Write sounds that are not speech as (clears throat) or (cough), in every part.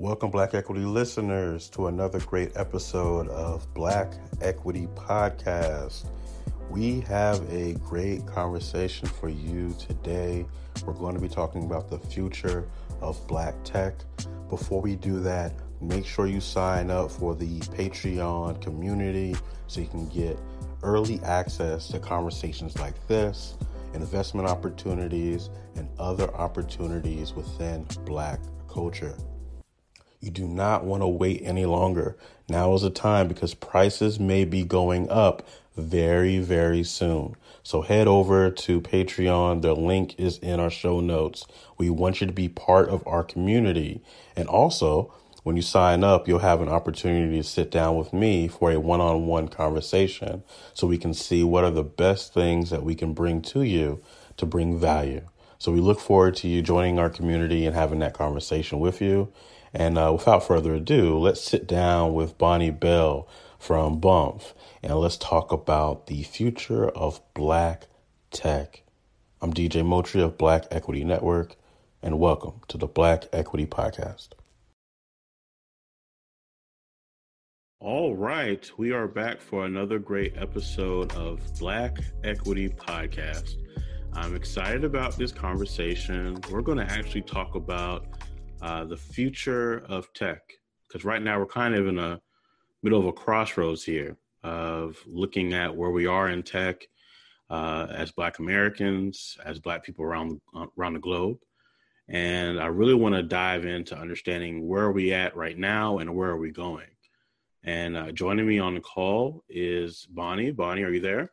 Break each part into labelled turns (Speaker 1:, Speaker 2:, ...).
Speaker 1: Welcome, Black Equity listeners, to another great episode of Black Equity Podcast. We have a great conversation for you today. We're going to be talking about the future of black tech. Before we do that, make sure you sign up for the Patreon community so you can get early access to conversations like this, investment opportunities, and other opportunities within black culture. You do not want to wait any longer. Now is the time because prices may be going up very, very soon. So head over to Patreon. The link is in our show notes. We want you to be part of our community. And also, when you sign up, you'll have an opportunity to sit down with me for a one on one conversation so we can see what are the best things that we can bring to you to bring value. So we look forward to you joining our community and having that conversation with you. And uh, without further ado, let's sit down with Bonnie Bell from Bump and let's talk about the future of black tech. I'm DJ Motri of Black Equity Network, and welcome to the Black Equity Podcast. All right, we are back for another great episode of Black Equity Podcast. I'm excited about this conversation. We're going to actually talk about uh, the future of tech. Because right now we're kind of in a middle of a crossroads here of looking at where we are in tech uh, as Black Americans, as Black people around uh, around the globe, and I really want to dive into understanding where are we at right now and where are we going. And uh, joining me on the call is Bonnie. Bonnie, are you there?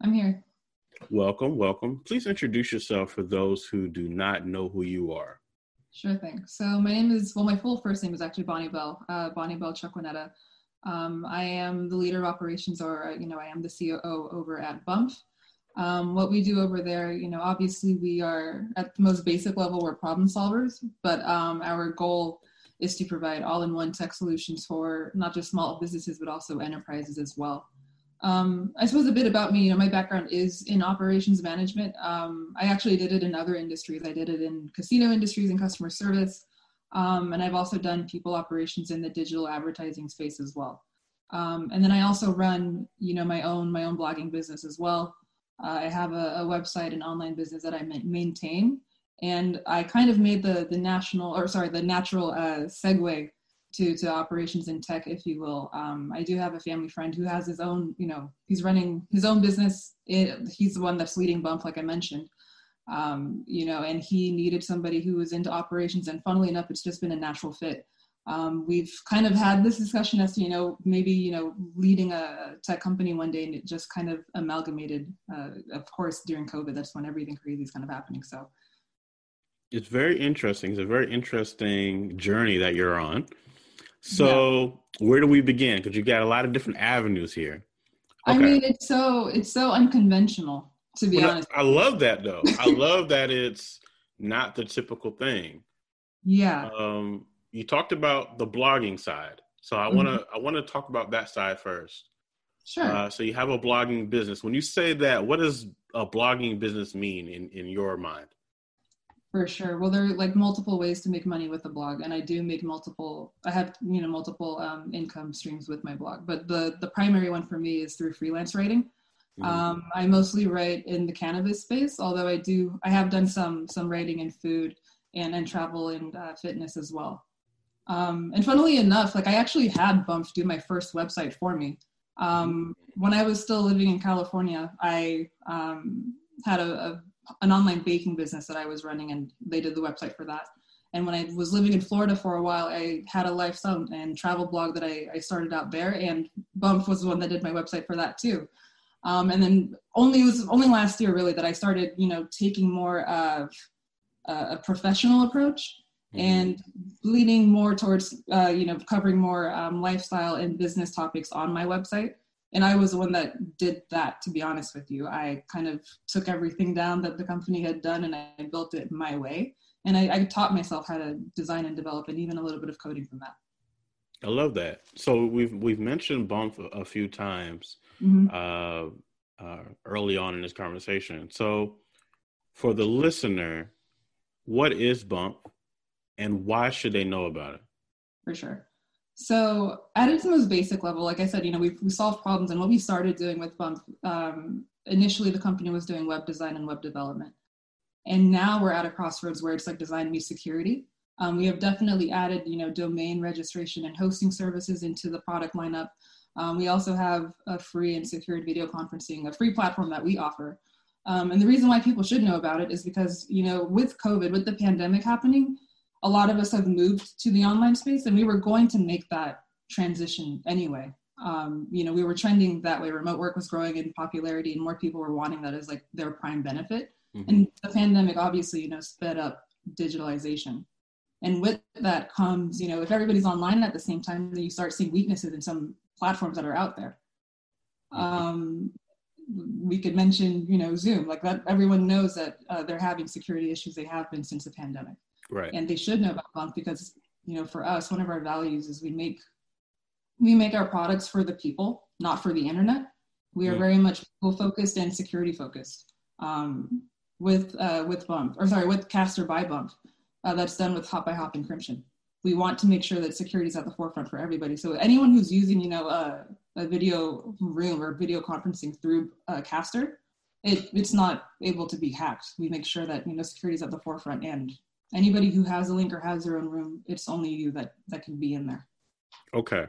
Speaker 2: I'm here.
Speaker 1: Welcome, welcome. Please introduce yourself for those who do not know who you are.
Speaker 2: Sure thing. So my name is, well, my full first name is actually Bonnie Bell, uh, Bonnie Bell Chukwunetta. Um, I am the leader of operations, or uh, you know, I am the COO over at Bump. Um, what we do over there, you know, obviously we are at the most basic level, we're problem solvers, but um, our goal is to provide all-in-one tech solutions for not just small businesses, but also enterprises as well. Um, I suppose a bit about me, you know, my background is in operations management. Um, I actually did it in other industries. I did it in casino industries and customer service. Um, and I've also done people operations in the digital advertising space as well. Um, and then I also run, you know, my own, my own blogging business as well. Uh, I have a, a, website and online business that I maintain. And I kind of made the, the national, or sorry, the natural uh, segue to to operations in tech, if you will. Um, I do have a family friend who has his own, you know, he's running his own business. It, he's the one that's leading Bump, like I mentioned. Um, you know, and he needed somebody who was into operations. And funnily enough, it's just been a natural fit. Um, we've kind of had this discussion as to, you know, maybe, you know, leading a tech company one day and it just kind of amalgamated. Uh, of course, during COVID, that's when everything crazy is kind of happening. So
Speaker 1: it's very interesting. It's a very interesting journey that you're on. So yeah. where do we begin? Because you got a lot of different avenues here.
Speaker 2: Okay. I mean, it's so it's so unconventional to be well, honest.
Speaker 1: I love that though. I love that it's not the typical thing.
Speaker 2: Yeah.
Speaker 1: Um, you talked about the blogging side, so I want to mm-hmm. I want to talk about that side first.
Speaker 2: Sure.
Speaker 1: Uh, so you have a blogging business. When you say that, what does a blogging business mean in in your mind?
Speaker 2: For sure. Well, there are like multiple ways to make money with a blog, and I do make multiple. I have you know multiple um, income streams with my blog, but the the primary one for me is through freelance writing. Mm-hmm. Um, I mostly write in the cannabis space, although I do I have done some some writing in food and and travel and uh, fitness as well. Um, and funnily enough, like I actually had Bump do my first website for me. Um, when I was still living in California, I um, had a, a an online baking business that I was running, and they did the website for that. And when I was living in Florida for a while, I had a lifestyle and travel blog that I, I started out there, and Bump was the one that did my website for that too. Um, and then only it was only last year really that I started, you know, taking more of a professional approach mm-hmm. and leaning more towards, uh, you know, covering more um, lifestyle and business topics on my website and I was the one that did that. To be honest with you, I kind of took everything down that the company had done and I built it my way. And I, I taught myself how to design and develop, and even a little bit of coding from that.
Speaker 1: I love that. So we've we've mentioned Bump a few times mm-hmm. uh, uh, early on in this conversation. So for the listener, what is Bump, and why should they know about it?
Speaker 2: for sure. So at its most basic level, like I said, you know, we we solved problems, and what we started doing with Bump um, initially, the company was doing web design and web development, and now we're at a crossroads where it's like design meets security. Um, we have definitely added, you know, domain registration and hosting services into the product lineup. Um, we also have a free and secured video conferencing, a free platform that we offer. Um, and the reason why people should know about it is because, you know, with COVID, with the pandemic happening, a lot of us have moved to the online space and we were going to make that transition anyway. Um, you know, we were trending that way. Remote work was growing in popularity and more people were wanting that as like their prime benefit. Mm-hmm. And the pandemic obviously, you know, sped up digitalization. And with that comes, you know, if everybody's online at the same time, then you start seeing weaknesses in some platforms that are out there. Mm-hmm. Um, we could mention, you know, Zoom, like that. Everyone knows that uh, they're having security issues. They have been since the pandemic.
Speaker 1: Right.
Speaker 2: And they should know about Bump because, you know, for us, one of our values is we make we make our products for the people, not for the internet. We are mm. very much people focused and security focused. Um, with uh, with Bump, or sorry, with Caster by Bump, uh, that's done with hop by hop encryption. We want to make sure that security is at the forefront for everybody. So anyone who's using, you know, a, a video room or video conferencing through uh, Caster, it, it's not able to be hacked. We make sure that you know security is at the forefront and anybody who has a link or has their own room, it's only you that that can be in there.
Speaker 1: Okay.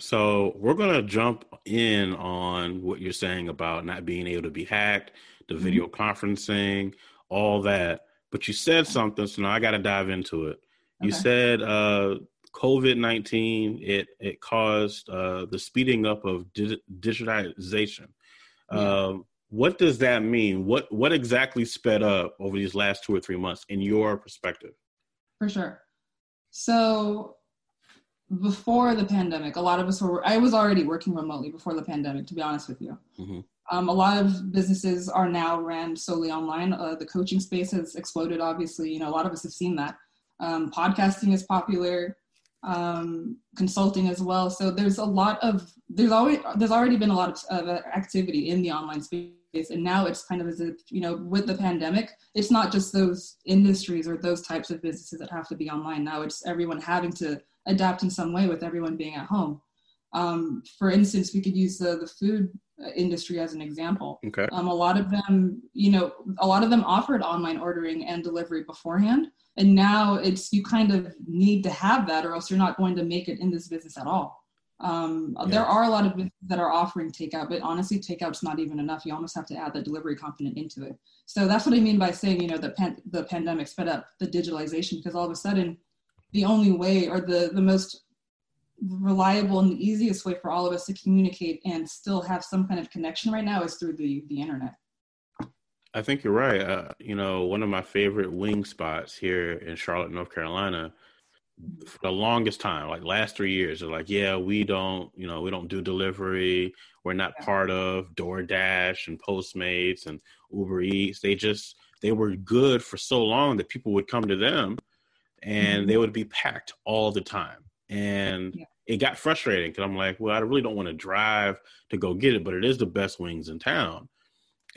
Speaker 1: So we're gonna jump in on what you're saying about not being able to be hacked, the mm-hmm. video conferencing, all that. But you said something, so now I got to dive into it. You okay. said uh, COVID nineteen it it caused uh, the speeding up of di- digitization. Yeah. Um, what does that mean? What what exactly sped up over these last two or three months in your perspective?
Speaker 2: For sure. So before the pandemic, a lot of us were. I was already working remotely before the pandemic, to be honest with you. Mm-hmm. Um, a lot of businesses are now ran solely online. Uh, the coaching space has exploded. Obviously, you know a lot of us have seen that. Um, podcasting is popular, um, consulting as well. So there's a lot of there's always there's already been a lot of, of activity in the online space and now it's kind of as if you know with the pandemic it's not just those industries or those types of businesses that have to be online. Now it's everyone having to adapt in some way with everyone being at home. Um, for instance we could use the, the food uh, industry as an example.
Speaker 1: Okay.
Speaker 2: um, a lot of them you know a lot of them offered online ordering and delivery beforehand and now it's you kind of need to have that or else you're not going to make it in this business at all um, yeah. There are a lot of businesses that are offering takeout, but honestly, takeout's not even enough. You almost have to add the delivery component into it. So that's what I mean by saying, you know, the pan- the pandemic sped up the digitalization because all of a sudden, the only way or the the most reliable and the easiest way for all of us to communicate and still have some kind of connection right now is through the the internet.
Speaker 1: I think you're right. Uh, you know, one of my favorite wing spots here in Charlotte, North Carolina for the longest time, like last three years, they're like, yeah, we don't, you know, we don't do delivery. We're not part of DoorDash and Postmates and Uber Eats. They just they were good for so long that people would come to them and mm-hmm. they would be packed all the time. And yeah. it got frustrating because I'm like, well, I really don't want to drive to go get it, but it is the best wings in town.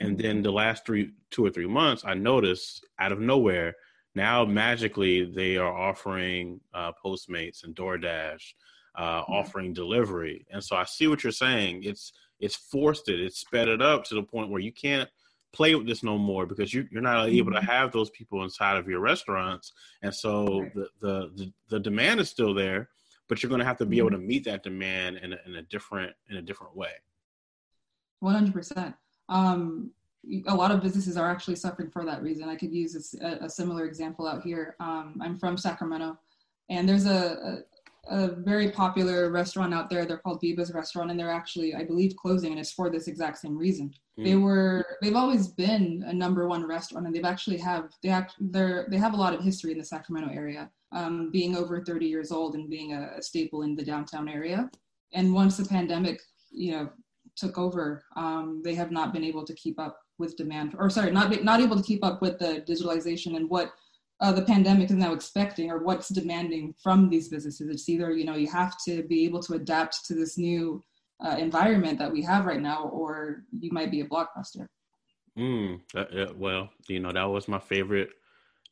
Speaker 1: And then mm-hmm. the last three, two or three months, I noticed out of nowhere now magically they are offering uh, Postmates and DoorDash, uh, mm-hmm. offering delivery. And so I see what you're saying. It's it's forced it. It's sped it up to the point where you can't play with this no more because you, you're not able to mm-hmm. have those people inside of your restaurants. And so the, the, the, the demand is still there, but you're going to have to be able mm-hmm. to meet that demand in a, in a different in a different way.
Speaker 2: One hundred percent. Um, a lot of businesses are actually suffering for that reason. I could use a, a similar example out here. Um, I'm from Sacramento, and there's a, a, a, very popular restaurant out there. They're called Biba's Restaurant, and they're actually, I believe, closing, and it's for this exact same reason. Mm. They were, they've always been a number one restaurant, and they've actually have they act, they're they have a lot of history in the Sacramento area, um, being over 30 years old and being a, a staple in the downtown area. And once the pandemic, you know, took over, um, they have not been able to keep up with demand, or sorry, not not able to keep up with the digitalization and what uh, the pandemic is now expecting, or what's demanding from these businesses. It's either you know you have to be able to adapt to this new uh, environment that we have right now, or you might be a blockbuster.
Speaker 1: Mm, uh, well, you know that was my favorite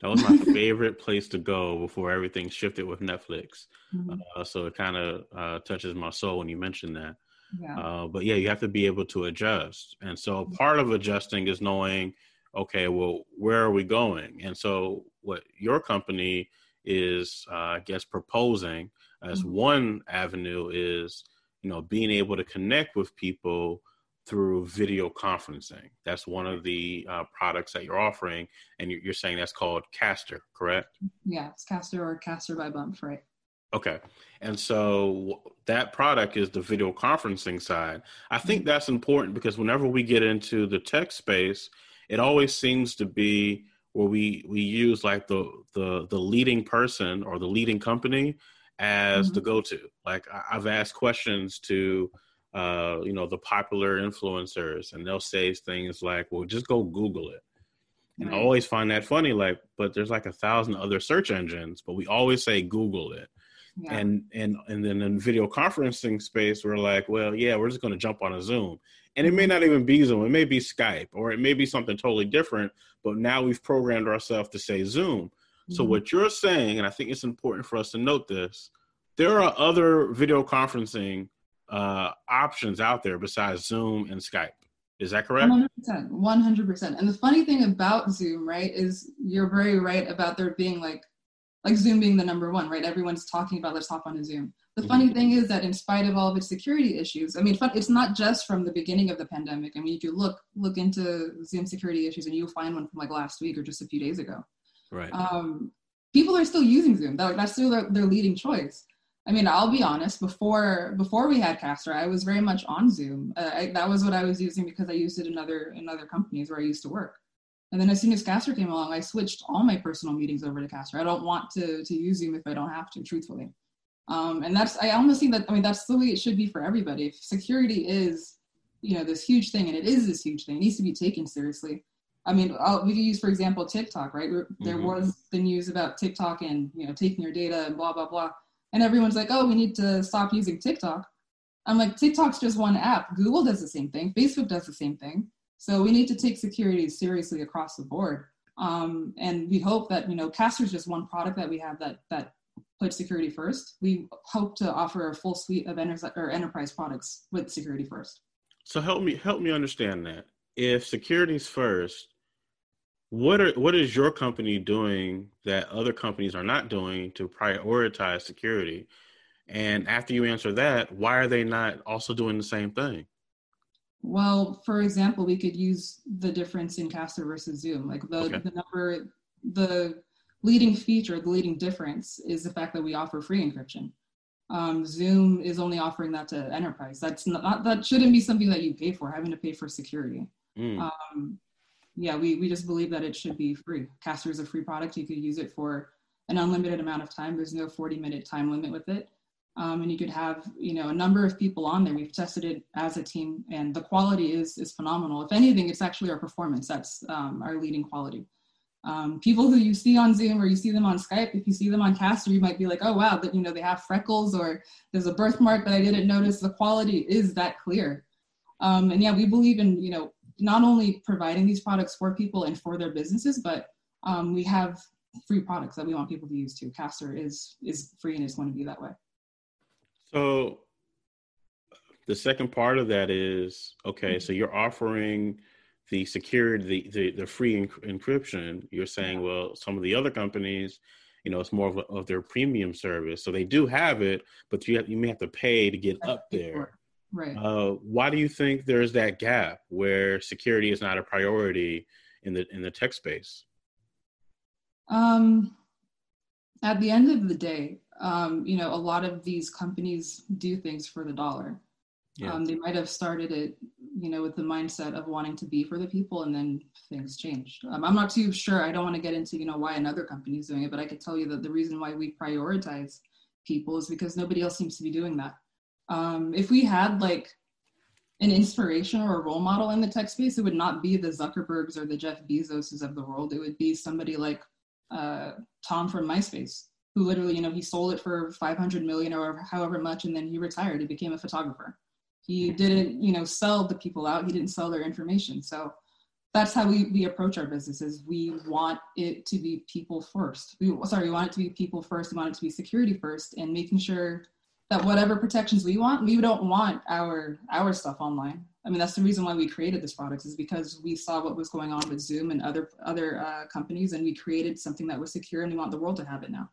Speaker 1: That was my (laughs) favorite place to go before everything shifted with Netflix. Mm-hmm. Uh, so it kind of uh, touches my soul when you mention that. Yeah. Uh, but yeah, you have to be able to adjust. And so part of adjusting is knowing, okay, well, where are we going? And so what your company is, uh, I guess, proposing as mm-hmm. one avenue is, you know, being able to connect with people through video conferencing. That's one of the uh, products that you're offering, and you're, saying that's called Caster, correct?
Speaker 2: Yeah, it's Caster or Caster by Bump, right?
Speaker 1: Okay, and so that product is the video conferencing side. I think mm-hmm. that's important because whenever we get into the tech space, it always seems to be where we we use like the the the leading person or the leading company as mm-hmm. the go-to. Like I've asked questions to uh, you know, the popular influencers, and they'll say things like, "Well, just go Google it." And right. I always find that funny, like, but there's like a thousand other search engines, but we always say Google it. Yeah. And and and then in video conferencing space, we're like, well, yeah, we're just going to jump on a Zoom, and it may mm-hmm. not even be Zoom, it may be Skype, or it may be something totally different. But now we've programmed ourselves to say Zoom. Mm-hmm. So what you're saying, and I think it's important for us to note this, there are other video conferencing uh, options out there besides Zoom and Skype. Is that correct?
Speaker 2: 100%. 100%. And the funny thing about Zoom, right, is you're very right about there being like, like Zoom being the number one, right? Everyone's talking about let's hop on a Zoom. The funny mm-hmm. thing is that in spite of all of its security issues, I mean, it's not just from the beginning of the pandemic. I mean, if you look look into Zoom security issues, and you'll find one from like last week or just a few days ago.
Speaker 1: Right.
Speaker 2: Um, people are still using Zoom. That, that's still their, their leading choice. I mean, I'll be honest. Before before we had Caster, I was very much on Zoom. Uh, I, that was what I was using because I used it in other in other companies where I used to work. And then as soon as Caster came along, I switched all my personal meetings over to Caster. I don't want to to use Zoom if I don't have to, truthfully. Um, and that's I almost think that I mean that's the way it should be for everybody. If security is you know this huge thing, and it is this huge thing, it needs to be taken seriously. I mean, I'll, we could use for example TikTok, right? There mm-hmm. was the news about TikTok and you know taking your data and blah blah blah and everyone's like, oh, we need to stop using TikTok. I'm like, TikTok's just one app. Google does the same thing. Facebook does the same thing. So we need to take security seriously across the board. Um, and we hope that you know, Caster is just one product that we have that that puts security first. We hope to offer a full suite of enter- or enterprise products with security first.
Speaker 1: So help me help me understand that. If security's first, what are what is your company doing that other companies are not doing to prioritize security and after you answer that why are they not also doing the same thing
Speaker 2: well for example we could use the difference in caster versus zoom like the, okay. the number the leading feature the leading difference is the fact that we offer free encryption um, zoom is only offering that to enterprise that's not that shouldn't be something that you pay for having to pay for security mm. um, yeah, we, we just believe that it should be free. Caster is a free product. You could use it for an unlimited amount of time. There's no 40 minute time limit with it. Um, and you could have, you know, a number of people on there. We've tested it as a team and the quality is, is phenomenal. If anything, it's actually our performance. That's um, our leading quality. Um, people who you see on Zoom or you see them on Skype, if you see them on Caster, you might be like, oh, wow, that, you know, they have freckles or there's a birthmark that I didn't notice. The quality is that clear. Um, and yeah, we believe in, you know, not only providing these products for people and for their businesses, but um, we have free products that we want people to use too. Caster is is free and is going to be that way.
Speaker 1: So the second part of that is okay. Mm-hmm. So you're offering the security, the the, the free encryption. You're saying, well, some of the other companies, you know, it's more of, a, of their premium service, so they do have it, but you have, you may have to pay to get up there.
Speaker 2: Right.
Speaker 1: Uh, why do you think there's that gap where security is not a priority in the in the tech space?
Speaker 2: Um, at the end of the day, um, you know, a lot of these companies do things for the dollar. Yeah. Um, they might have started it, you know, with the mindset of wanting to be for the people, and then things changed. Um, I'm not too sure. I don't want to get into, you know, why another company is doing it, but I could tell you that the reason why we prioritize people is because nobody else seems to be doing that. Um, if we had like an inspiration or a role model in the tech space, it would not be the Zuckerbergs or the Jeff Bezoses of the world. It would be somebody like uh, Tom from MySpace, who literally, you know, he sold it for 500 million or however much, and then he retired. He became a photographer. He didn't, you know, sell the people out. He didn't sell their information. So that's how we, we approach our businesses. We want it to be people first. We sorry, we want it to be people first. We want it to be security first, and making sure that whatever protections we want, we don't want our our stuff online. I mean, that's the reason why we created this product is because we saw what was going on with Zoom and other other uh, companies, and we created something that was secure, and we want the world to have it now.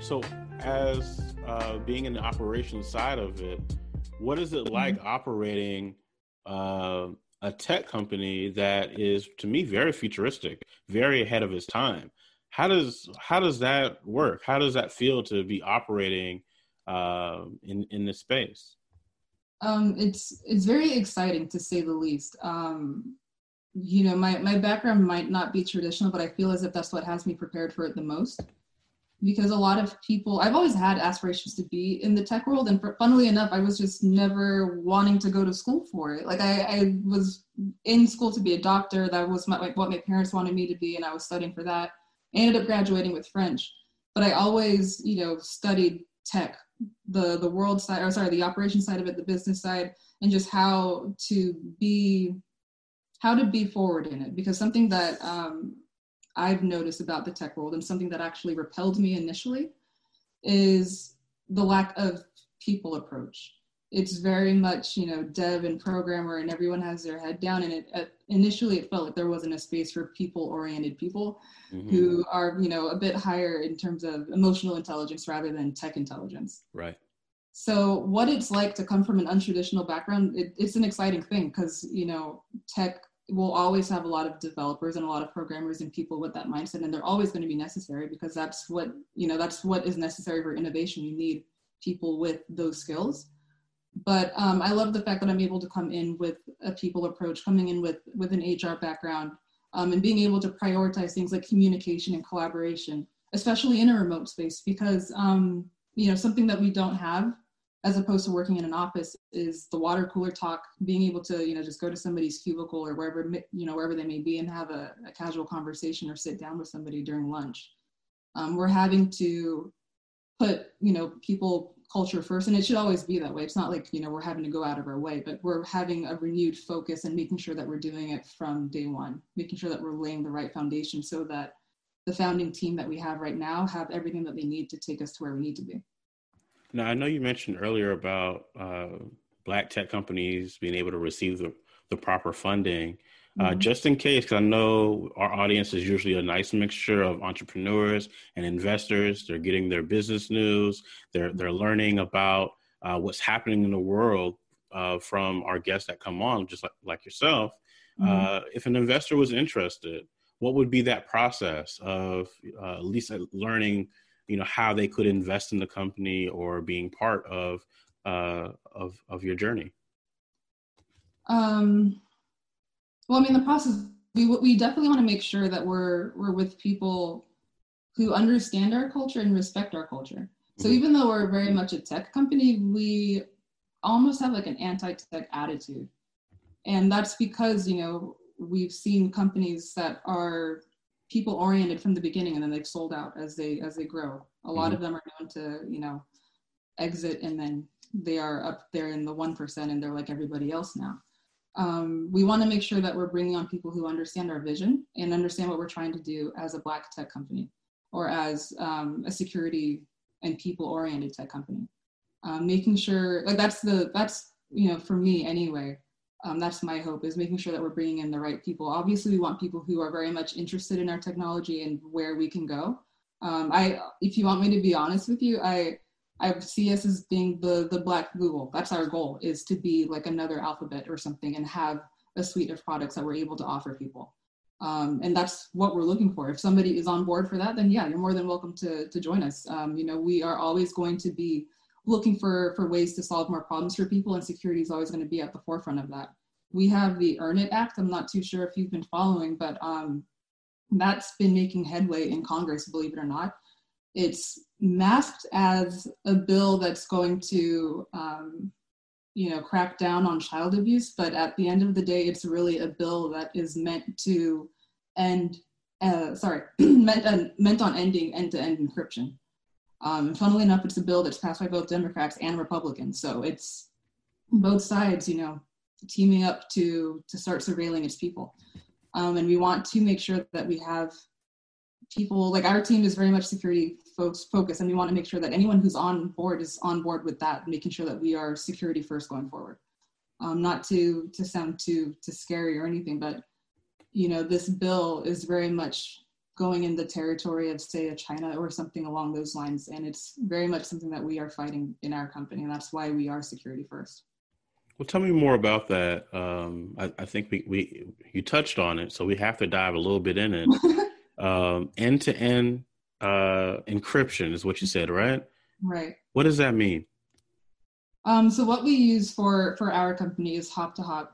Speaker 1: So, as uh, being in the operations side of it, what is it like mm-hmm. operating uh, a tech company that is, to me, very futuristic, very ahead of its time? How does how does that work? How does that feel to be operating uh, in in this space?
Speaker 2: Um, it's it's very exciting to say the least. Um, you know, my my background might not be traditional, but I feel as if that's what has me prepared for it the most because a lot of people i've always had aspirations to be in the tech world. And for, funnily enough i was just never wanting to go to school for it. Like i, I was in school to be a doctor. That was my, like what my parents wanted me to be and i was studying for that. I ended up graduating with french. But i always you know studied tech the the world side or sorry the operation side of it the business side and just how to be how to be forward in it. Because something that um, I've noticed about the tech world and something that actually repelled me initially is the lack of people approach. It's very much, you know, dev and programmer and everyone has their head down. And it, uh, initially it felt like there wasn't a space for people oriented people mm-hmm. who are, you know, a bit higher in terms of emotional intelligence rather than tech intelligence.
Speaker 1: Right.
Speaker 2: So what it's like to come from an untraditional background, it, it's an exciting thing because, you know, tech we'll always have a lot of developers and a lot of programmers and people with that mindset and they're always going to be necessary because that's what you know that's what is necessary for innovation. You need people with those skills. But um, i love the fact that i'm able to come in with a people approach coming in with with an hr background um, and being able to prioritize things like communication and collaboration especially in a remote space because um, you know something that we don't have as opposed to working in an office is the water cooler talk being able to you know just go to somebody's cubicle or wherever you know wherever they may be and have a, a casual conversation or sit down with somebody during lunch. Um, we're having to put you know people culture first and it should always be that way. It's not like you know we're having to go out of our way but we're having a renewed focus and making sure that we're doing it from day one making sure that we're laying the right foundation so that the founding team that we have right now have everything that they need to take us to where we need to be
Speaker 1: now, I know you mentioned earlier about uh, black tech companies being able to receive the, the proper funding. Uh, mm-hmm. just in case, because I know our audience is usually a nice mixture of entrepreneurs and investors. They're getting their business news. They're they're learning about uh, what's happening in the world uh, from our guests that come on, just like like yourself. Mm-hmm. Uh, if an investor was interested, what would be that process of uh, at least learning you know how they could invest in the company or being part of uh, of of your journey?
Speaker 2: Um, well, I mean, the process we we definitely want to make sure that we're we're with people who understand our culture and respect our culture. So mm-hmm. even though we're very much a tech company, we almost have like an anti-tech attitude, and that's because you know we've seen companies that are people oriented from the beginning and then they've sold out as they as they grow. A lot mm-hmm. of them are known to you know exit and then they are up there in the 1% and they're like everybody else now. Um, we want to make sure that we're bringing on people who understand our vision and understand what we're trying to do as a black tech company or as um, a security and people oriented tech company. Um, making sure like that's the that's you know for me anyway um, that's my hope is making sure that we're bringing in the right people. Obviously we want people who are very much interested in our technology and where we can go. Um, i if you want me to be honest with you i i see us as being the the black google. That's our goal is to be like another alphabet or something and have a suite of products that we're able to offer people. Um, and that's what we're looking for. If somebody is on board for that then yeah you're more than welcome to to join us. Um, you know we are always going to be looking for for ways to solve more problems for people and security is always going to be at the forefront of that. We have the earn it act. I'm not too sure if you've been following but um, that's been making headway in congress believe it or not. It's masked as a bill that's going to um, you know, crack down on child abuse, but at the end of the day, it's really a bill that is meant to end, uh, sorry, (clears throat) meant, uh, meant on ending end-to-end encryption. Um, funnily enough, it's a bill that's passed by both Democrats and Republicans. So it's both sides, you know, teaming up to to start surveilling its people. Um, and we want to make sure that we have people like our team is very much security folks focused, and we want to make sure that anyone who's on board is on board with that, making sure that we are security first going forward. Um, not to to sound too too scary or anything, but you know this bill is very much going in the territory of say a China or something along those lines, and it's very much something that we are fighting in our company, and that's why we are security first.
Speaker 1: Well, tell me more about that. Um, I, I, think we, we you touched on it, so we have to dive a little bit in it. End to end encryption is what you said, right?
Speaker 2: Right.
Speaker 1: What does that mean?
Speaker 2: Um, so what we use for for our company is hop to hop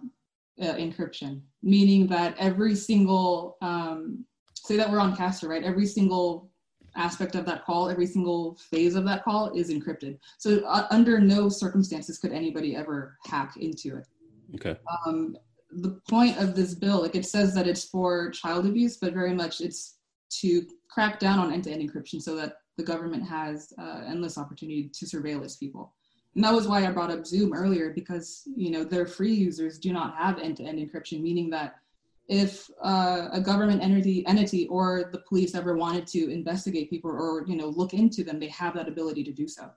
Speaker 2: encryption, meaning that every single um, say that we're on Caster, right? Every single aspect of that call, every single phase of that call is encrypted. So uh, under no circumstances could anybody ever hack into it.
Speaker 1: Okay.
Speaker 2: Um, the point of this bill, like it says that it's for child abuse, but very much it's to crack down on end-to-end encryption so that the government has uh, endless opportunity to surveil its people. And that was why I brought up Zoom earlier because you know their free users do not have end-to-end encryption, meaning that if uh, a government entity entity or the police ever wanted to investigate people or you know look into them they have that ability to do so.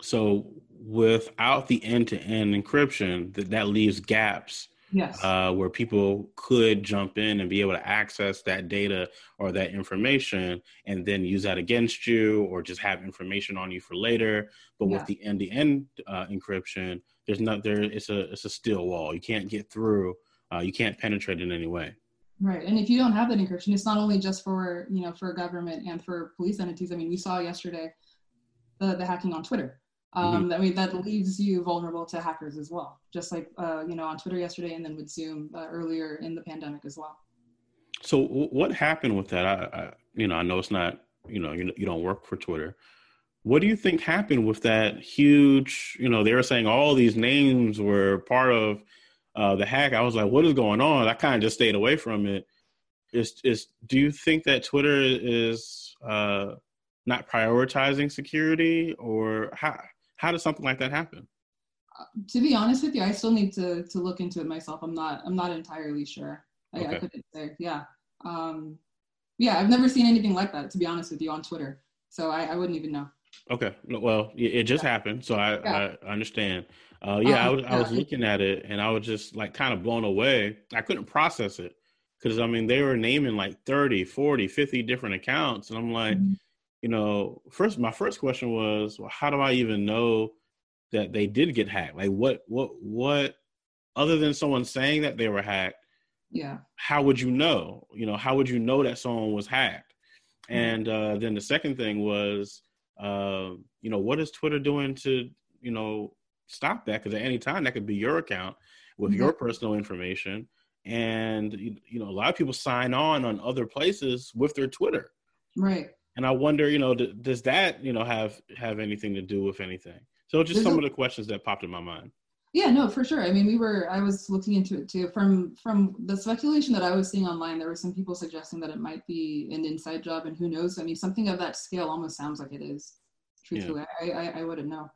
Speaker 1: So without the end-to-end encryption that, that leaves gaps
Speaker 2: yes.
Speaker 1: uh, where people could jump in and be able to access that data or that information and then use that against you or just have information on you for later. But yeah. with the end-to-end uh, encryption there's not there it's a it's a steel wall. You can't get through uh, you can't penetrate in any way.
Speaker 2: Right, and if you don't have that encryption, it's not only just for you know for government and for police entities. I mean, we saw yesterday the the hacking on Twitter. Um, mm-hmm. I mean, that leaves you vulnerable to hackers as well, just like uh, you know on Twitter yesterday, and then with Zoom uh, earlier in the pandemic as well.
Speaker 1: So, what happened with that? I, I, you know, I know it's not you know you, you don't work for Twitter. What do you think happened with that huge? You know, they were saying all these names were part of uh, the hack, I was like, what is going on? I kind of just stayed away from it. Is is do you think that Twitter is uh, not prioritizing security, or how how does something like that happen?
Speaker 2: Uh, to be honest with you, I still need to to look into it myself. I'm not I'm not entirely sure. I, okay. I couldn't say. Yeah, um, yeah. I've never seen anything like that. To be honest with you, on Twitter, so I, I wouldn't even know.
Speaker 1: Okay. Well, it just happened, so I, yeah. I understand. Uh, yeah, I was, I was looking at it and I was just like kind of blown away. I couldn't process it because I mean, they were naming like 30, 40, 50 different accounts. And I'm like, mm-hmm. you know, first, my first question was, well, how do I even know that they did get hacked? Like, what, what, what, other than someone saying that they were hacked,
Speaker 2: yeah,
Speaker 1: how would you know? You know, how would you know that someone was hacked? Mm-hmm. And uh, then the second thing was, uh, you know, what is Twitter doing to, you know, stop that? Because at any time that could be your account with mm-hmm. your personal information. And you know a lot of people sign on on other places with their twitter.
Speaker 2: Right.
Speaker 1: And i wonder you know d- does that you know have have anything to do with anything? So just There's some a, of the questions that popped in my mind
Speaker 2: yeah no for sure i mean we were i was looking into it too from from the speculation that i was seeing online there were some people suggesting that it might be an inside job and who knows i mean something of that scale almost sounds like it is truthfully yeah. I, I i wouldn't know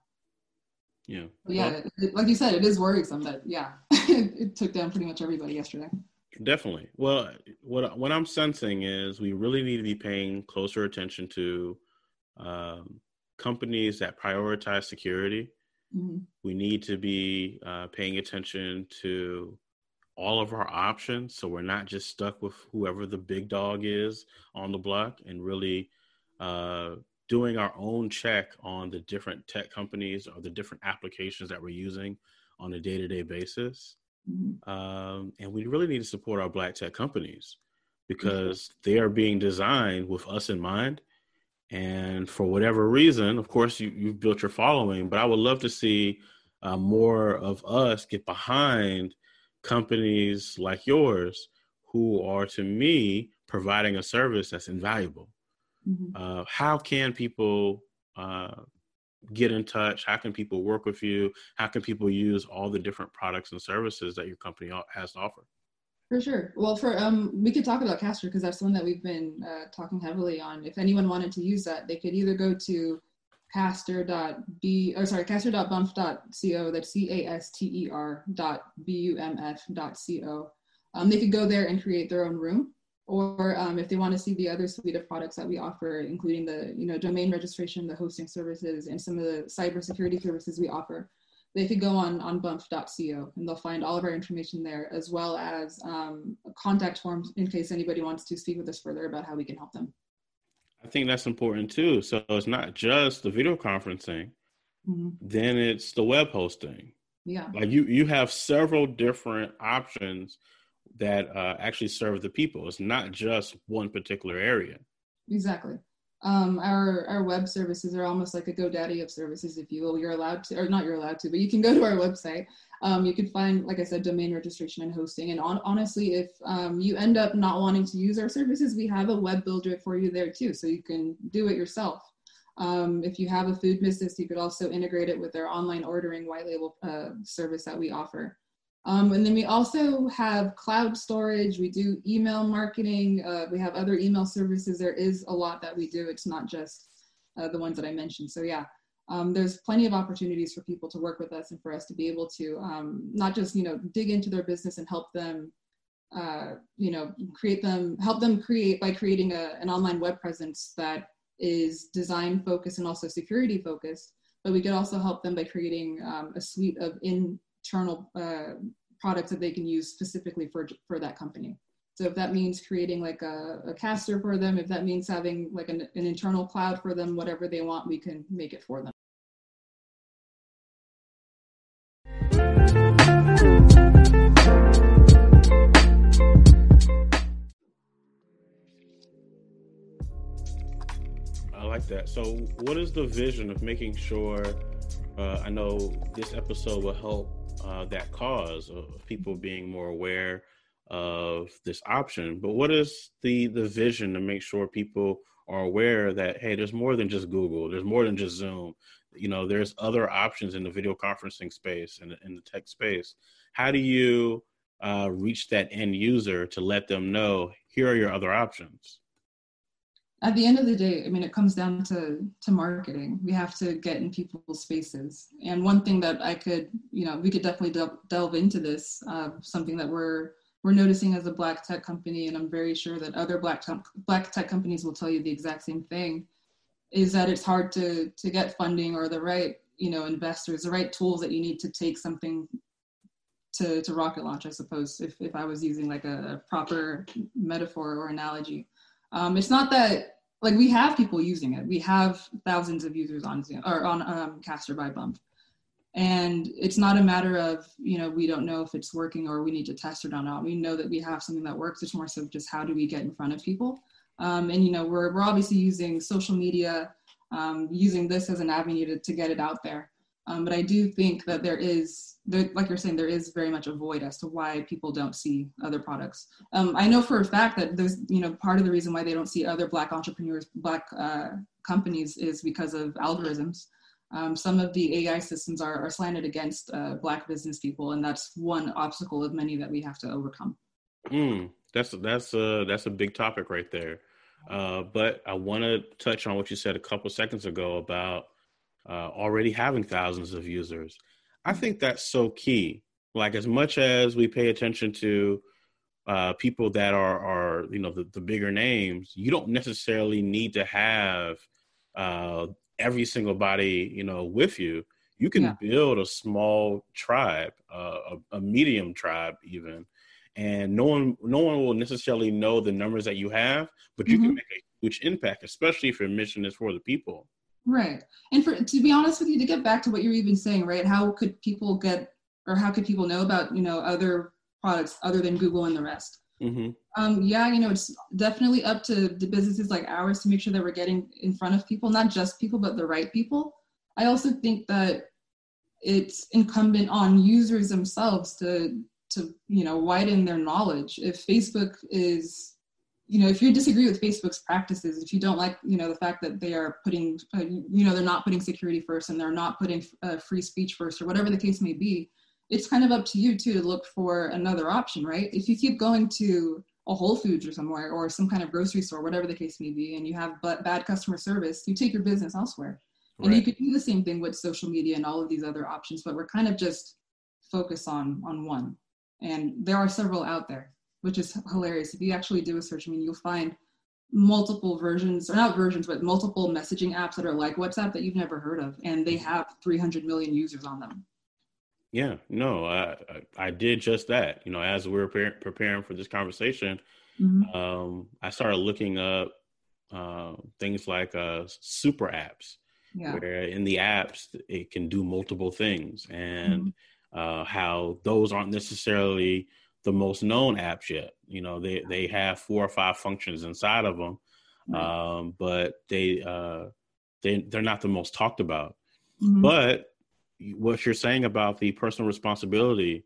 Speaker 1: yeah.
Speaker 2: yeah, well, like you said, it is worrisome that yeah, (laughs) it, it took down pretty much everybody yesterday.
Speaker 1: Definitely. Well, what what I'm sensing is we really need to be paying closer attention to um, companies that prioritize security. Mm-hmm. We need to be uh, paying attention to all of our options, so we're not just stuck with whoever the big dog is on the block, and really uh, doing our own check on the different tech companies or the different applications that we're using on a day-to-day basis mm-hmm. um, and we really need to support our black tech companies because mm-hmm. they are being designed with us in mind and for whatever reason of course you, you've built your following but i would love to see uh, more of us get behind companies like yours who are to me providing a service that's invaluable Mm-hmm. Uh, how can people uh, get in touch? How can people work with you? How can people use all the different products and services that your company has to offer?
Speaker 2: For sure. Well, for um, we could talk about Caster because that's one that we've been uh, talking heavily on. If anyone wanted to use that, they could either go to caster.b or sorry caster.bumf.co that's c-a-s-t-e-r dot b-u-m-f dot c-o um, they could go there and create their own room or um, if they want to see the other suite of products that we offer including the you know domain registration the hosting services and some of the cybersecurity services we offer they could go on on bump.co and they'll find all of our information there as well as um, contact forms in case anybody wants to speak with us further about how we can help them
Speaker 1: I think that's important too. So it's not just the video conferencing, mm-hmm. then it's the web hosting.
Speaker 2: Yeah.
Speaker 1: Like you you have several different options that uh, actually serve the people. It's not just one particular area.
Speaker 2: Exactly um, our our web services are almost like a GoDaddy of services, if you will. You're allowed to, or not you're allowed to, but you can go (laughs) to our website. Um, you can find, like I said, domain registration and hosting. And on, honestly, if um, you end up not wanting to use our services, we have a web builder for you there too, so you can do it yourself. Um, if you have a food business, you could also integrate it with our online ordering white label uh, service that we offer. Um, and then we also have cloud storage. We do email marketing. Uh, we have other email services. There is a lot that we do. It's not just uh, the ones that I mentioned. So yeah, um, there's plenty of opportunities for people to work with us and for us to be able to um, not just you know dig into their business and help them, uh, you know, create them, help them create by creating a, an online web presence that is design focused and also security focused. But we could also help them by creating um, a suite of in internal uh, products that they can use specifically for, for that company. So if that means creating like a, a Caster for them, if that means having like an, an internal cloud for them, whatever they want, we can make it for them.
Speaker 1: I like that. So, what is the vision of making sure? Uh, I know this episode will help uh, that cause of people being more aware of this option. But what is the the vision to make sure people are aware that hey, there's more than just Google, there's more than just Zoom. You know, there's other options in the video conferencing space and in the tech space. How do you uh, reach that end user to let them know here are your other options?
Speaker 2: At the end of the day, I mean, it comes down to to marketing. We have to get in people's spaces. And one thing that I could, you know, we could definitely del- delve into this. Uh, something that we're we're noticing as a black tech company, and I'm very sure that other black te- black tech companies will tell you the exact same thing, is that it's hard to to get funding or the right, you know, investors, the right tools that you need to take something to to rocket launch. I suppose if if I was using like a proper metaphor or analogy. Um, it's not that like we have people using it. We have thousands of users on Zoom or on um, Caster by Bump, and it's not a matter of you know we don't know if it's working or we need to test it or not. We know that we have something that works. It's more so just how do we get in front of people. Um, and you know we're we're obviously using social media, um, using this as an avenue to, to get it out there. Um, but I do think that there is, there, like you're saying, there is very much a void as to why people don't see other products. Um, I know for a fact that there's, you know, part of the reason why they don't see other Black entrepreneurs, Black uh, companies is because of algorithms. Um, some of the AI systems are, are slanted against uh, Black business people, and that's one obstacle of many that we have to overcome.
Speaker 1: Mm, that's that's a that's a big topic right there. Uh, but I want to touch on what you said a couple seconds ago about uh, already having thousands of users. I think that's so key. Like as much as we pay attention to uh, people that are are you know the, the bigger names, you don't necessarily need to have uh, every single body you know with you. You can yeah. build a small tribe, uh, a, a medium tribe even, and no one no one will necessarily know the numbers that you have, but you mm-hmm. can make a huge impact, especially if your mission is for the people.
Speaker 2: Right. And for to be honest with you, to get back to what you're even saying, right? How could people get or how could people know about, you know, other products other than Google and the rest? Mm-hmm. Um, yeah, you know, it's definitely up to the businesses like ours to make sure that we're getting in front of people, not just people, but the right people. I also think that it's incumbent on users themselves to to you know widen their knowledge. If Facebook is you know, if you disagree with Facebook's practices, if you don't like, you know, the fact that they are putting, uh, you know, they're not putting security first and they're not putting uh, free speech first or whatever the case may be, it's kind of up to you too to look for another option, right? If you keep going to a Whole Foods or somewhere or some kind of grocery store, whatever the case may be, and you have bad customer service, you take your business elsewhere. Right. And you could do the same thing with social media and all of these other options, but we're kind of just focused on on one. And there are several out there which is hilarious. If you actually do a search, I mean, you'll find multiple versions, or not versions, but multiple messaging apps that are like WhatsApp that you've never heard of, and they have 300 million users on them.
Speaker 1: Yeah, no, I I did just that. You know, as we were preparing for this conversation, mm-hmm. um, I started looking up uh, things like uh, super apps, yeah. where in the apps it can do multiple things, and mm-hmm. uh, how those aren't necessarily the most known apps yet. You know, they they have four or five functions inside of them, um, but they uh, they they're not the most talked about. Mm-hmm. But what you're saying about the personal responsibility,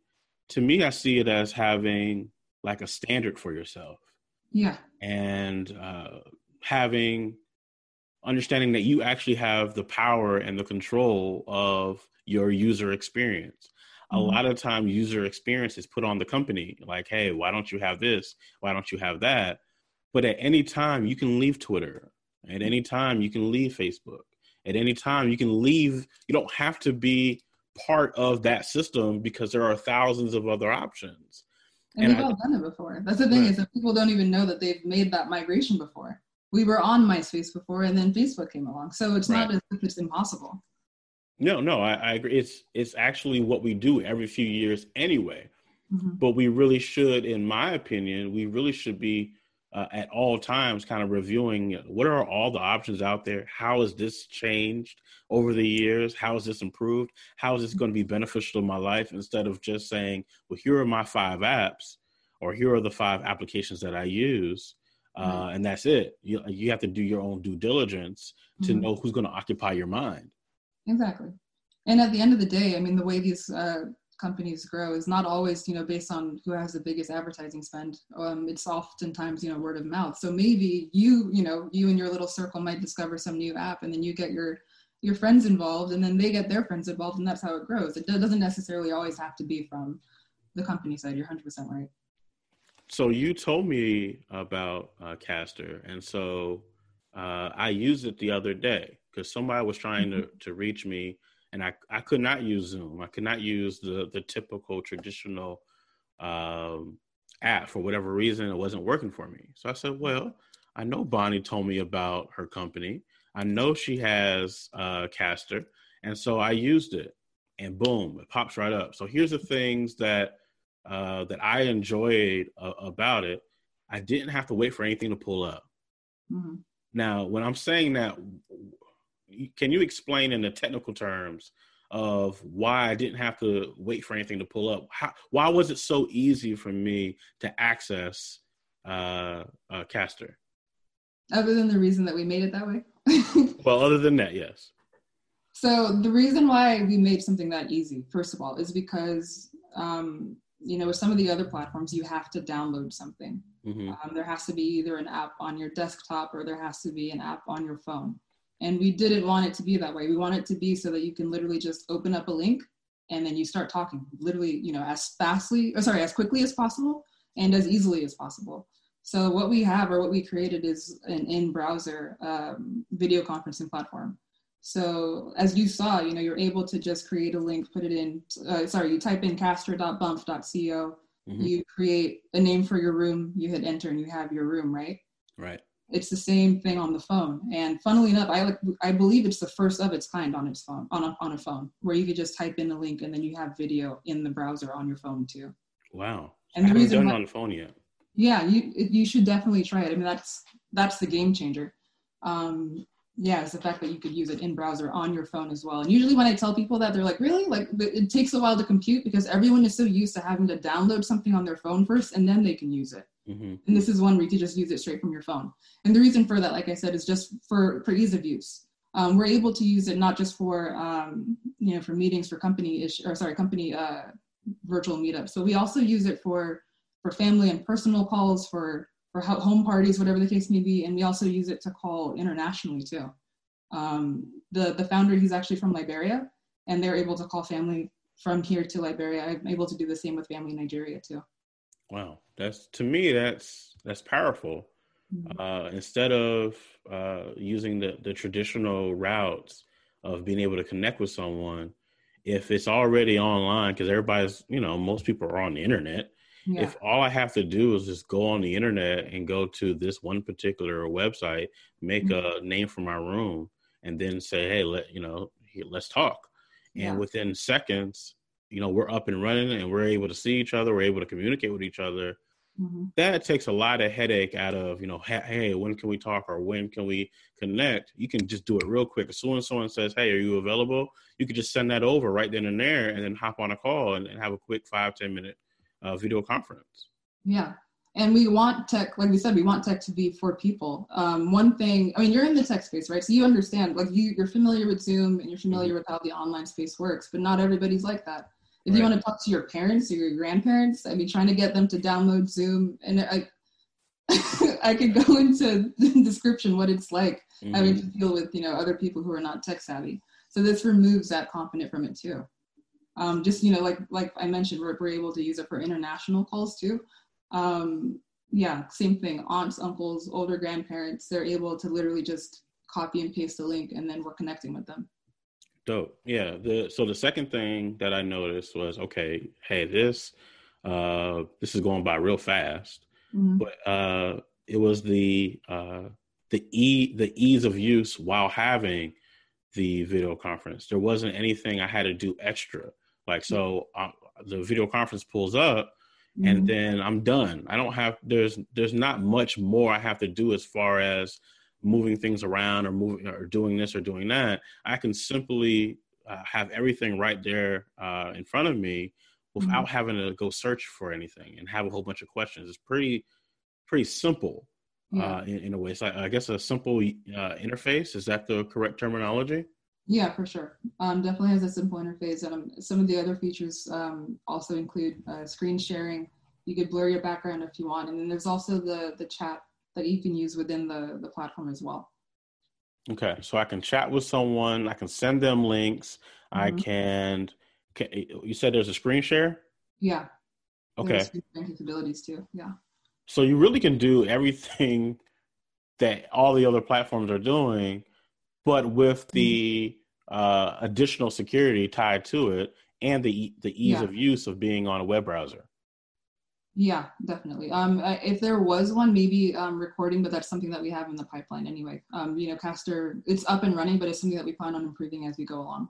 Speaker 1: to me, I see it as having like a standard for yourself.
Speaker 2: Yeah,
Speaker 1: and uh, having understanding that you actually have the power and the control of your user experience a mm-hmm. lot of time user experience is put on the company like hey why don't you have this? Why don't you have that? But at any time you can leave twitter. At any time you can leave facebook. At any time you can leave you don't have to be part of that system because there are thousands of other options.
Speaker 2: And, and we've I, all done it before. That's the thing right. is that people don't even know that they've made that migration before. We were on myspace before and then facebook came along. So it's right. not as if it's impossible
Speaker 1: no, no, I, I, agree. It's it's actually what we do every few years anyway. Mm-hmm. But we really should, in my opinion, we really should be uh, at all times kind of reviewing what are all the options out there. How has this changed over the years? How has this improved? How is this going to be beneficial to my life? Instead of just saying, "Well, here are my five apps," or "Here are the five applications that I use." Uh, mm-hmm. and that's it. You you have to do your own due diligence to mm-hmm. know who's going to occupy your mind.
Speaker 2: Exactly. And at the end of the day, I mean, the way these uh, companies grow is not always, you know, based on who has the biggest advertising spend. Um, it's oftentimes, you know, word of mouth. So maybe you, you know, you and your little circle might discover some new app, and then you get your your friends involved, and then they get their friends involved, and that's how it grows. It doesn't necessarily always have to be from the company side. You're 100% right.
Speaker 1: So you told me about uh, Caster, and so uh, I used it the other day because somebody was trying mm-hmm. to, to reach me and I, I could not use Zoom. I could not use the, the typical traditional um, app for whatever reason. It wasn't working for me. So I said, well, I know Bonnie told me about her company. I know she has uh, Caster. And so I used it and boom, it pops right up. So here's the things that uh, that I enjoyed uh, about it. I didn't have to wait for anything to pull up. Mm-hmm. Now, when I'm saying that, can you explain in the technical terms of why I didn't have to wait for anything to pull up? How, why was it so easy for me to access uh, uh, Caster?
Speaker 2: Other than the reason that we made it that way. (laughs)
Speaker 1: well, other than that, yes.
Speaker 2: So the reason why we made something that easy, first of all, is because um, you know with some of the other platforms you have to download something. Mm-hmm. Um, there has to be either an app on your desktop or there has to be an app on your phone. And we didn't want it to be that way. We want it to be so that you can literally just open up a link and then you start talking literally, you know, as fastly, or sorry, as quickly as possible and as easily as possible. So what we have or what we created is an in-browser um, video conferencing platform. So as you saw, you know, you're able to just create a link, put it in, uh, sorry, you type in caster.bump.co, mm-hmm. you create a name for your room, you hit enter and you have your room, right?
Speaker 1: Right
Speaker 2: it's the same thing on the phone. And funnily enough, I like I believe it's the first of its kind on its phone on a, on a phone where you could just type in a link and then you have video in the browser on your phone too.
Speaker 1: Wow! And I the haven't done why, it on the phone yet.
Speaker 2: Yeah, you you should definitely try it. I mean, that's that's the game changer. Um, yeah, it's the fact that you could use it in browser on your phone as well. And usually when I tell people that, they're like, really? Like it takes a while to compute because everyone is so used to having to download something on their phone first and then they can use it. Mm-hmm. And this is one where you can just use it straight from your phone. And the reason for that, like I said, is just for, for ease of use. Um, we're able to use it not just for, um, you know, for meetings for company ish, or sorry, company uh, virtual meetups, So we also use it for, for family and personal calls, for, for home parties, whatever the case may be. And we also use it to call internationally too. Um, the the founder, he's actually from Liberia, and they're able to call family from here to Liberia. I'm able to do the same with family in Nigeria too.
Speaker 1: Wow, that's to me that's that's powerful. Mm-hmm. Uh, instead of uh, using the the traditional routes of being able to connect with someone, if it's already online, because everybody's you know most people are on the internet. Yeah. If all I have to do is just go on the internet and go to this one particular website, make mm-hmm. a name for my room, and then say, "Hey, let you know, let's talk." Yeah. And within seconds, you know, we're up and running, and we're able to see each other. We're able to communicate with each other. Mm-hmm. That takes a lot of headache out of you know. Hey, when can we talk or when can we connect? You can just do it real quick. As soon as someone says, "Hey, are you available?" You could just send that over right then and there, and then hop on a call and, and have a quick five ten minute uh, video conference.
Speaker 2: Yeah, and we want tech like we said we want tech to be for people um, one thing i mean you're in the tech space right so you understand like you, you're familiar with zoom and you're familiar mm-hmm. with how the online space works but not everybody's like that if right. you want to talk to your parents or your grandparents i mean trying to get them to download zoom and i (laughs) i could go into the description what it's like mm-hmm. having to deal with you know other people who are not tech savvy so this removes that component from it too um, just you know like like i mentioned we're, we're able to use it for international calls too um, yeah, same thing. Aunts, uncles, older grandparents, they're able to literally just copy and paste the link and then we're connecting with them.
Speaker 1: Dope. Yeah. The so the second thing that I noticed was okay, hey, this uh this is going by real fast. Mm-hmm. But uh it was the uh the e the ease of use while having the video conference. There wasn't anything I had to do extra. Like so uh, the video conference pulls up mm-hmm. and then I'm done. I don't have there's there's not much more I have to do as far as moving things around or moving or doing this or doing that. I can simply uh, have everything right there uh, in front of me without mm-hmm. having to go search for anything and have a whole bunch of questions. It's pretty pretty simple yeah. uh, in, in, a way. So I, I guess a simple uh, interface is that the correct terminology?
Speaker 2: Yeah, for sure. Um, definitely has a simple interface, and um, some of the other features um, also include uh, screen sharing. You could blur your background if you want, and then there's also the the chat that you can use within the the platform as well.
Speaker 1: Okay, so I can chat with someone. I can send them links. Mm-hmm. I can, can. You said there's a screen share.
Speaker 2: Yeah.
Speaker 1: Okay.
Speaker 2: capabilities too. Yeah.
Speaker 1: So you really can do everything (laughs) that all the other platforms are doing but with the uh, additional security tied to it and the the ease yeah. of use of being on a web browser.
Speaker 2: Yeah, definitely. Um, if there was one, maybe um, recording, but that's something that we have in the pipeline anyway. Um, you know, Caster, it's up and running, but it's something that we plan on improving as we go along.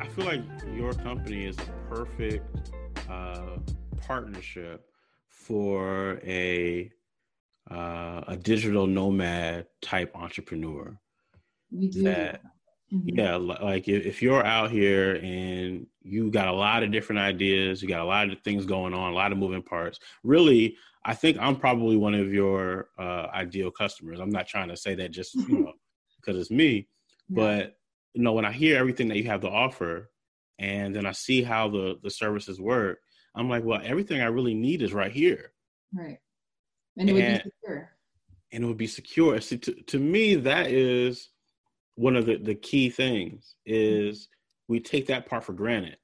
Speaker 1: I feel like your company is perfect uh, partnership for a uh, a digital nomad type entrepreneur.
Speaker 2: We do. That,
Speaker 1: mm-hmm. Yeah, like if you're out here and you got a lot of different ideas, you got a lot of things going on, a lot of moving parts. Really, I think I'm probably one of your uh, ideal customers. I'm not trying to say that just you know (laughs) because it's me, yeah. but you know, when I hear everything that you have to offer, and then I see how the the services work, I'm like, well, everything I really need is right here.
Speaker 2: Right. And it and, would be secure.
Speaker 1: And it would be secure. See, to, to me, that is one of the, the key things is we take that part for granted.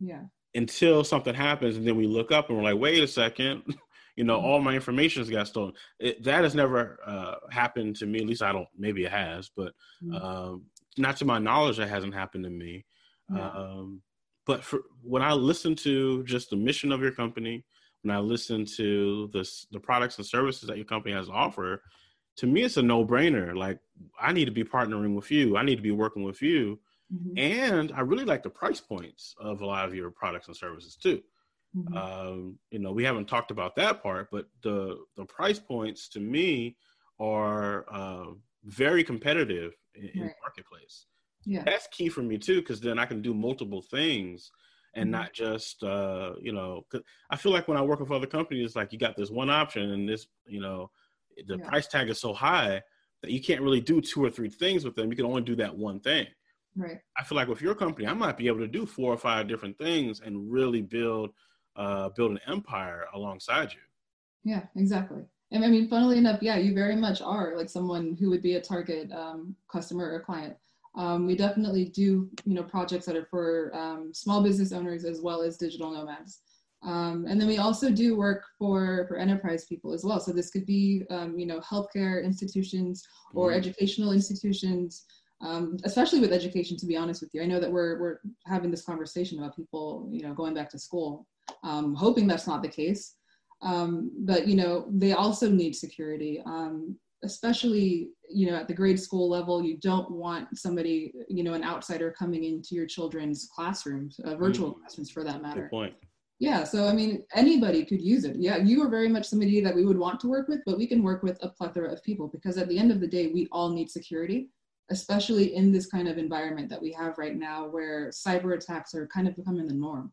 Speaker 2: Yeah.
Speaker 1: Until something happens and then we look up and we're like, wait a second, (laughs) you know, mm-hmm. all my information has got stolen. It, that has never uh, happened to me. At least I don't, maybe it has, but mm-hmm. um, not to my knowledge, that hasn't happened to me. Um, but for when I listen to just the mission of your company, when I listen to the the products and services that your company has to offer, to me it's a no brainer. Like I need to be partnering with you. I need to be working with you. Mm-hmm. And I really like the price points of a lot of your products and services too. Mm-hmm. Um, you know, we haven't talked about that part, but the the price points to me are uh, very competitive in, right. in the marketplace. Yeah. That's key for me too, because then I can do multiple things and mm-hmm. not just uh, you know. I feel like when I work with other companies, like you got this one option, and this you know, the yeah. price tag is so high that you can't really do two or three things with them. You can only do that one thing.
Speaker 2: Right.
Speaker 1: I feel like with your company, I might be able to do four or five different things and really build uh, build an empire alongside you.
Speaker 2: Yeah, exactly. And I mean, funnily enough, yeah, you very much are like someone who would be a target um, customer or client. Um, we definitely do, you know, projects that are for um, small business owners as well as digital nomads. Um, and then we also do work for, for enterprise people as well. So this could be, um, you know, healthcare institutions or mm-hmm. educational institutions, um, especially with education, to be honest with you. I know that we're, we're having this conversation about people, you know, going back to school, um, hoping that's not the case. Um, but, you know, they also need security. Especially you know at the grade school level you don't want somebody you know an outsider coming into your children's classrooms uh, virtual mm. classrooms for that matter.
Speaker 1: Good point.
Speaker 2: Yeah so i mean anybody could use it. Yeah you are very much somebody that we would want to work with but we can work with a plethora of people because at the end of the day we all need security especially in this kind of environment that we have right now where cyber attacks are kind of becoming the norm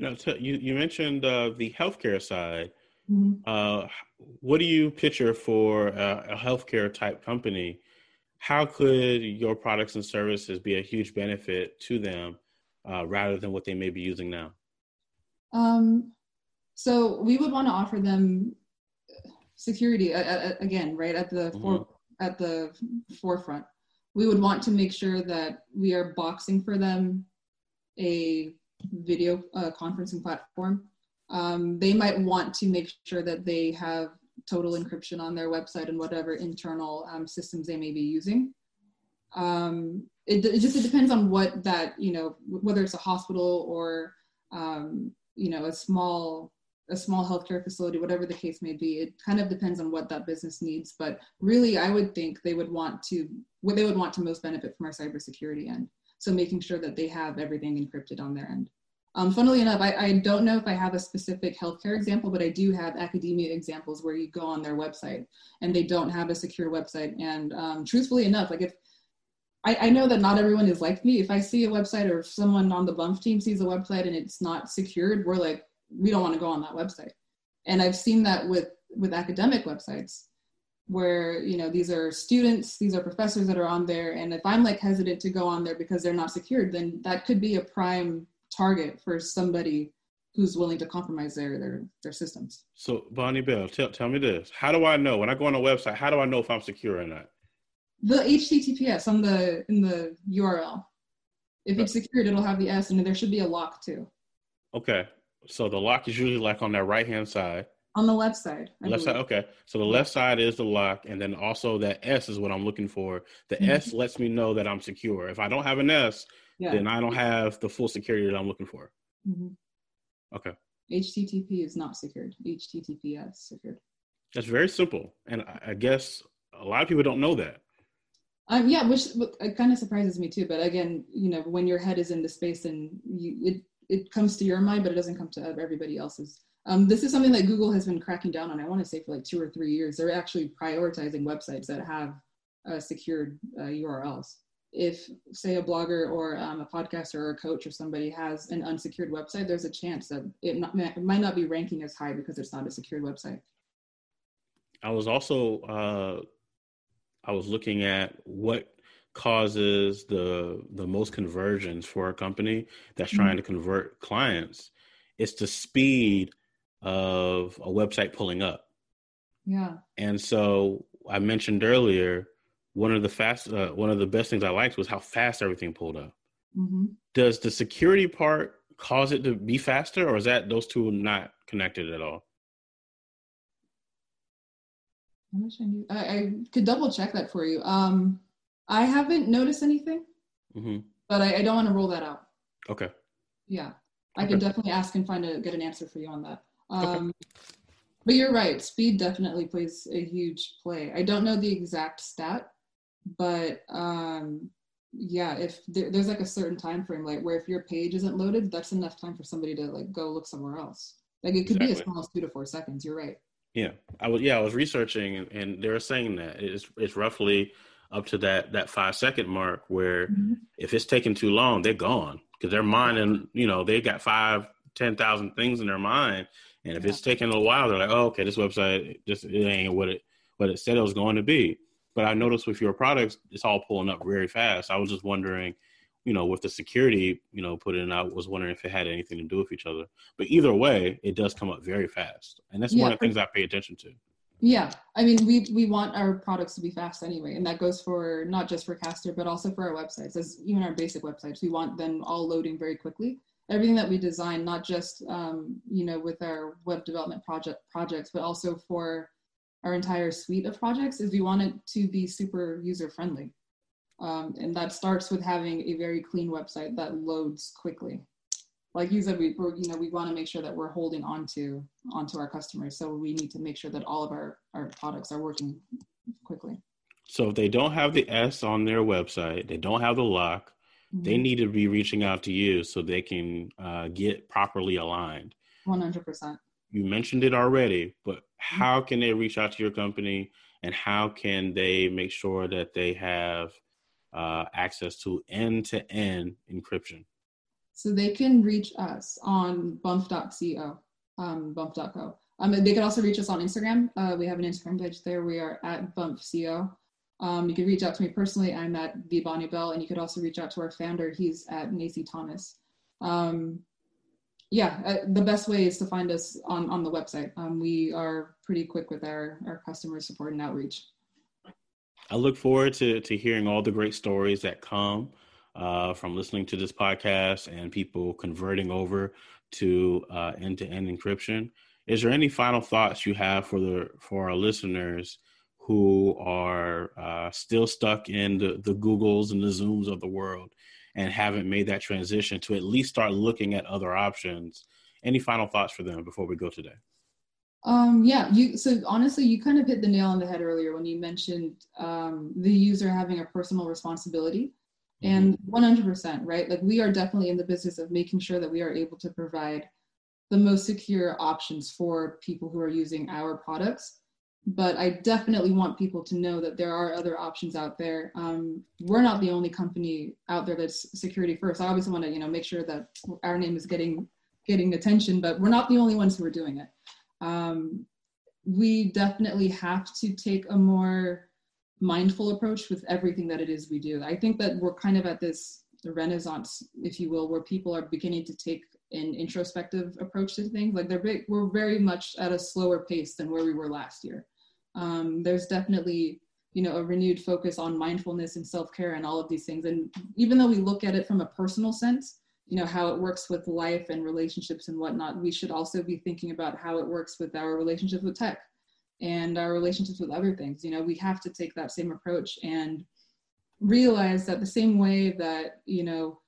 Speaker 1: now you, you mentioned uh, the healthcare side mm-hmm. uh, what do you picture for a, a healthcare type company how could your products and services be a huge benefit to them uh, rather than what they may be using now?
Speaker 2: Um, so we would want to offer them security uh, again, right at the mm-hmm. for, at the forefront. We would want to make sure that we are boxing for them a video uh, conferencing platform. Um, they might want to make sure that they have total encryption on their website and whatever internal um, systems they may be using. Um, it, it, just it depends on what that you know whether it's a hospital or um, you know a small a small healthcare facility, whatever the case may be. It kind of depends on what that business needs, but really, I would think they would want to what they would want to most benefit from our cybersecurity end. So making sure that they have everything encrypted on their end. Um, funnily enough, I, I, don't know if I have a specific healthcare example, but I do have academia examples where you go on their website and they don't have a secure website. And um, truthfully enough, like if I, I, know that not everyone is like me, if I see a website or if someone on the bump team sees a website and it's not secured, we're like, we don't want to go on that website. And I've seen that with with academic websites where you know these are students these are professors that are on there and if i'm like hesitant to go on there because they're not secured then that could be a prime target for somebody who's willing to compromise their their their systems.
Speaker 1: So Bonnie Bell, tell tell me this: How do I know when I go on a website? How do I know if I'm secure or not?
Speaker 2: The HTTPS on the in the URL. If it's secured, it'll have the S, and there should be a lock too.
Speaker 1: Okay, so the lock is usually like on that right hand side.
Speaker 2: On the left side.
Speaker 1: I left believe. side. Okay, so the left side is the lock, and then also that S is what I'm looking for. The mm-hmm. S lets me know that I'm secure. If I don't have an S, yeah. then I don't have the full security that I'm looking for. Mm-hmm. Okay.
Speaker 2: HTTP is not secured. HTTPS secured.
Speaker 1: That's very simple, and I guess a lot of people don't know that.
Speaker 2: Um, yeah, which it kind of surprises me too. But again, you know, when your head is in the space and you, it it comes to your mind, but it doesn't come to everybody else's. Um, this is something that Google has been cracking down on. I want to say for like two or three years, they're actually prioritizing websites that have uh, secured uh, URLs if say a blogger or um, a podcaster or a coach or somebody has an unsecured website there's a chance that it, not, it might not be ranking as high because it's not a secured website
Speaker 1: i was also uh, i was looking at what causes the the most conversions for a company that's trying mm-hmm. to convert clients it's the speed of a website pulling up
Speaker 2: yeah
Speaker 1: and so i mentioned earlier one of the fast uh, one of the best things I liked was how fast everything pulled up. Mm-hmm. Does the security part cause it to be faster, or is that those two not connected at all?
Speaker 2: I wish I knew. I, I could double check that for you. Um, I haven't noticed anything, mm-hmm. but I, I, don't want to rule that out.
Speaker 1: Okay.
Speaker 2: Yeah, I okay. can definitely ask and find a get an answer for you on that. Um, okay. But you're right. Speed definitely plays a huge play. I don't know the exact stat, but um yeah if there, there's like a certain time frame like where if your page isn't loaded that's enough time for somebody to like go look somewhere else like it could exactly. be as small as two to four seconds you're right
Speaker 1: yeah i was yeah i was researching and, and they were saying that it's it's roughly up to that that five second mark where mm-hmm. if it's taking too long, they're gone because they're minding. You know, they got five, ten thousand things in their mind, and if yeah. it's taking a while, they're like, "Oh, okay, this website just it ain't what it what it said it was going to be." But I noticed with your products, it's all pulling up very fast. I was just wondering, you know, with the security, you know, put in, I was wondering if it had anything to do with each other. But either way, it does come up very fast, and that's yeah, one of the things I pay attention to.
Speaker 2: Yeah, I mean, we we want our products to be fast anyway, and that goes for not just for Caster, but also for our websites, as even our basic websites. We want them all loading very quickly. Everything that we design, not just um, you know with our web development project projects, but also for our entire suite of projects, is we want it to be super user friendly, um, and that starts with having a very clean website that loads quickly like you said, we you know we want to make sure that we're holding on to onto our customers. So we need to make sure that all of our our products are working quickly.
Speaker 1: So if they don't have the S on their website, they don't have the lock. Mm-hmm. They need to be reaching out to you so they can uh, get properly aligned.
Speaker 2: One hundred percent.
Speaker 1: You mentioned it already, but mm-hmm. how can they reach out to your company, and how can they make sure that they have uh, access to end-to-end encryption?
Speaker 2: So they can reach us on bump.co, um, bump.co. Um, they can also reach us on Instagram. Uh, we have an Instagram page there. We are at bumpco. Um, you can reach out to me personally. I'm at the Bonnie Bell, and you could also reach out to our founder. He's at Nacy Thomas. Um, yeah, uh, the best way is to find us on, on the website. Um, we are pretty quick with our, our customer support and outreach.
Speaker 1: I look forward to, to hearing all the great stories that come uh, from listening to this podcast and people converting over to uh, end-to-end encryption. Is there any final thoughts you have for the for our listeners who are uh, still stuck in the, the Googles and the Zooms of the world and haven't made that transition to at least start looking at other options? Any final thoughts for them before we go today?
Speaker 2: Um, yeah, you so honestly, you kind of hit the nail on the head earlier when you mentioned um, the user having a personal responsibility. And 100%, right? Like we are definitely in the business of making sure that we are able to provide the most secure options for people who are using our products. But I definitely want people to know that there are other options out there. Um, we're not the only company out there that's security first. I obviously want to, you know, make sure that our name is getting getting attention, but we're not the only ones who are doing it. Um, we definitely have to take a more mindful approach with everything that it is we do. I think that we're kind of at this renaissance, if you will, where people are beginning to take an introspective approach to things. Like they're big, we're very much at a slower pace than where we were last year. Um, there's definitely you know a renewed focus on mindfulness and self-care and all of these things and even though we look at it from a personal sense you know how it works with life and relationships and whatnot we should also be thinking about how it works with our relationships with tech and our relationships with other things. You know, we have to take that same approach and realize that the same way that, you know,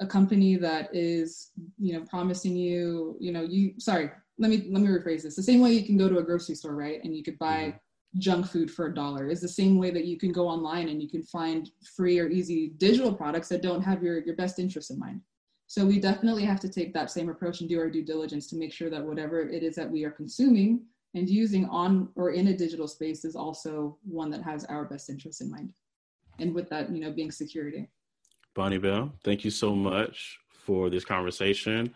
Speaker 2: a company that is, you know, promising you, you know, you sorry, let me let me rephrase this. The same way you can go to a grocery store, right? And you could buy mm-hmm. Junk food for a dollar. Is the same way that you can go online and you can find free or easy digital products that don't have your, your best interest in mind. So we definitely have to take that same approach and do our due diligence to make sure that whatever it is that we are consuming and using on or in a digital space is also one that has our best interests in mind. And with that you know being security.
Speaker 1: Bonnie bell thank you so much for this conversation.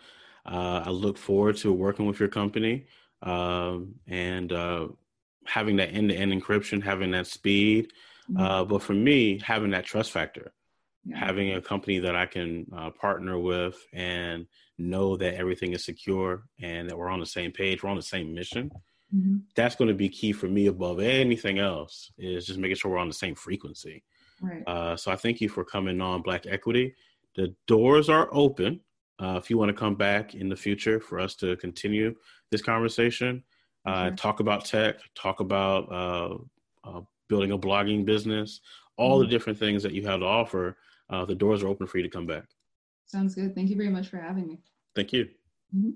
Speaker 1: Uh, i look forward to working with your company um, and uh, having that end-to-end encryption having that speed mm-hmm. uh, but for me having that trust factor yeah. having a company that i can uh, partner with and know that everything is secure and that we're on the same page we're on the same mission Mm-hmm. That's going to be key for me above anything else is just making sure we're on the same frequency. Right. Uh, so I thank you for coming on Black Equity. The doors are open. Uh, if you want to come back in the future for us to continue this conversation, uh, talk about tech, talk about uh, uh, building a blogging business, all mm-hmm. the different things that you have to offer, uh, the doors are open for you to come back.
Speaker 2: Sounds good. Thank you very much for having me.
Speaker 1: Thank you. Mm-hmm.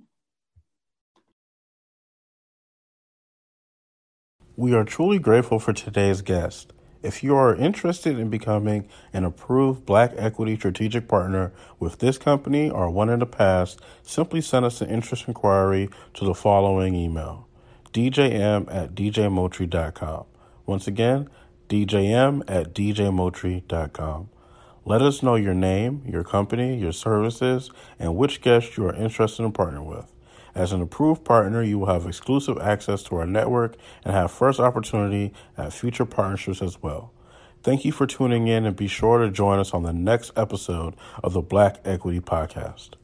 Speaker 1: We are truly grateful for today's guest. If you are interested in becoming an approved Black Equity strategic partner with this company or one in the past, simply send us an interest inquiry to the following email djm at djmoultrie.com. Once again, djm at djmoultrie.com. Let us know your name, your company, your services, and which guest you are interested in partnering with. As an approved partner, you will have exclusive access to our network and have first opportunity at future partnerships as well. Thank you for tuning in and be sure to join us on the next episode of the Black Equity Podcast.